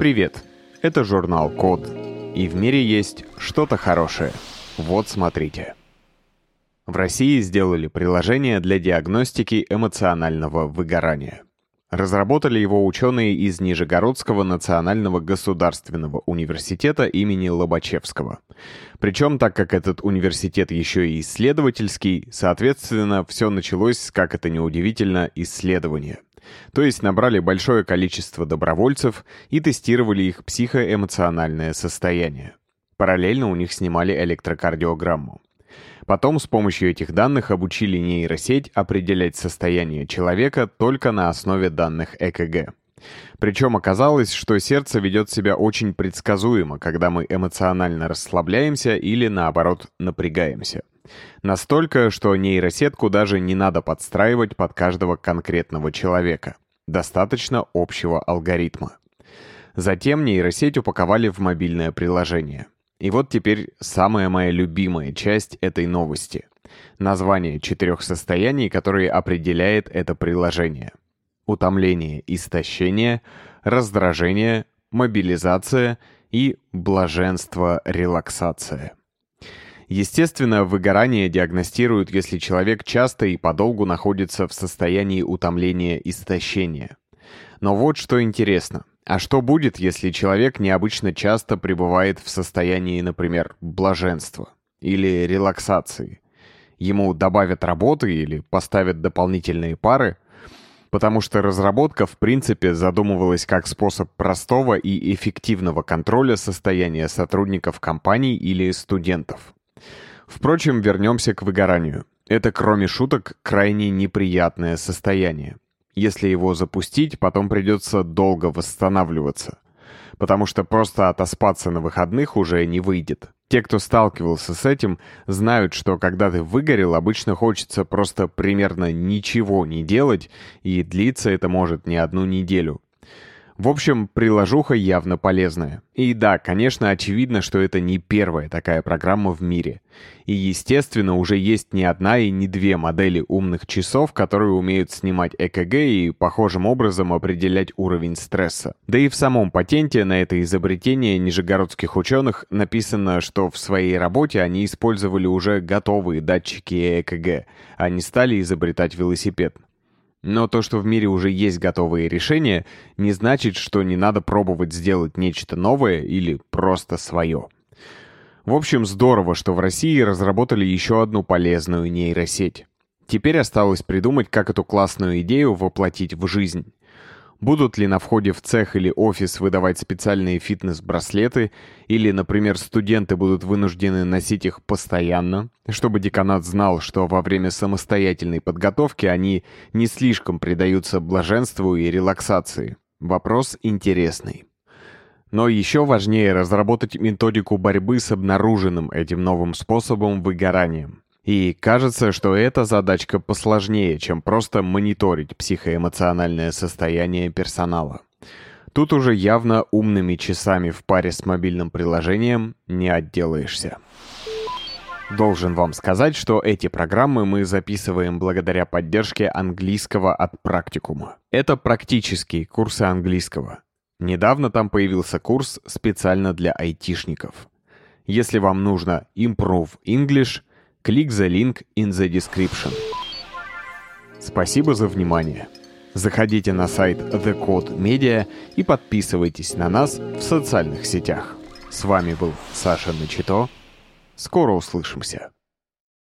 Привет! Это журнал Код. И в мире есть что-то хорошее. Вот смотрите. В России сделали приложение для диагностики эмоционального выгорания. Разработали его ученые из Нижегородского национального государственного университета имени Лобачевского. Причем, так как этот университет еще и исследовательский, соответственно, все началось, как это неудивительно, исследование – то есть набрали большое количество добровольцев и тестировали их психоэмоциональное состояние. Параллельно у них снимали электрокардиограмму. Потом с помощью этих данных обучили нейросеть определять состояние человека только на основе данных ЭКГ. Причем оказалось, что сердце ведет себя очень предсказуемо, когда мы эмоционально расслабляемся или, наоборот, напрягаемся. Настолько, что нейросетку даже не надо подстраивать под каждого конкретного человека. Достаточно общего алгоритма. Затем нейросеть упаковали в мобильное приложение. И вот теперь самая моя любимая часть этой новости. Название четырех состояний, которые определяет это приложение. Утомление, истощение, раздражение, мобилизация и блаженство, релаксация. Естественно, выгорание диагностируют, если человек часто и подолгу находится в состоянии утомления и истощения. Но вот что интересно. А что будет, если человек необычно часто пребывает в состоянии, например, блаженства или релаксации? Ему добавят работы или поставят дополнительные пары? Потому что разработка, в принципе, задумывалась как способ простого и эффективного контроля состояния сотрудников компаний или студентов. Впрочем, вернемся к выгоранию. Это, кроме шуток, крайне неприятное состояние. Если его запустить, потом придется долго восстанавливаться. Потому что просто отоспаться на выходных уже не выйдет. Те, кто сталкивался с этим, знают, что когда ты выгорел, обычно хочется просто примерно ничего не делать, и длиться это может не одну неделю. В общем, приложуха явно полезная. И да, конечно, очевидно, что это не первая такая программа в мире. И, естественно, уже есть не одна и не две модели умных часов, которые умеют снимать ЭКГ и похожим образом определять уровень стресса. Да и в самом патенте на это изобретение нижегородских ученых написано, что в своей работе они использовали уже готовые датчики ЭКГ, а не стали изобретать велосипед. Но то, что в мире уже есть готовые решения, не значит, что не надо пробовать сделать нечто новое или просто свое. В общем, здорово, что в России разработали еще одну полезную нейросеть. Теперь осталось придумать, как эту классную идею воплотить в жизнь. Будут ли на входе в цех или офис выдавать специальные фитнес-браслеты, или, например, студенты будут вынуждены носить их постоянно, чтобы деканат знал, что во время самостоятельной подготовки они не слишком предаются блаженству и релаксации. Вопрос интересный. Но еще важнее разработать методику борьбы с обнаруженным этим новым способом выгоранием. И кажется, что эта задачка посложнее, чем просто мониторить психоэмоциональное состояние персонала. Тут уже явно умными часами в паре с мобильным приложением не отделаешься. Должен вам сказать, что эти программы мы записываем благодаря поддержке английского от практикума. Это практические курсы английского. Недавно там появился курс специально для айтишников. Если вам нужно Improve English – Click the link in the description. Спасибо за внимание. Заходите на сайт The Code Media и подписывайтесь на нас в социальных сетях. С вами был Саша Начито. Скоро услышимся.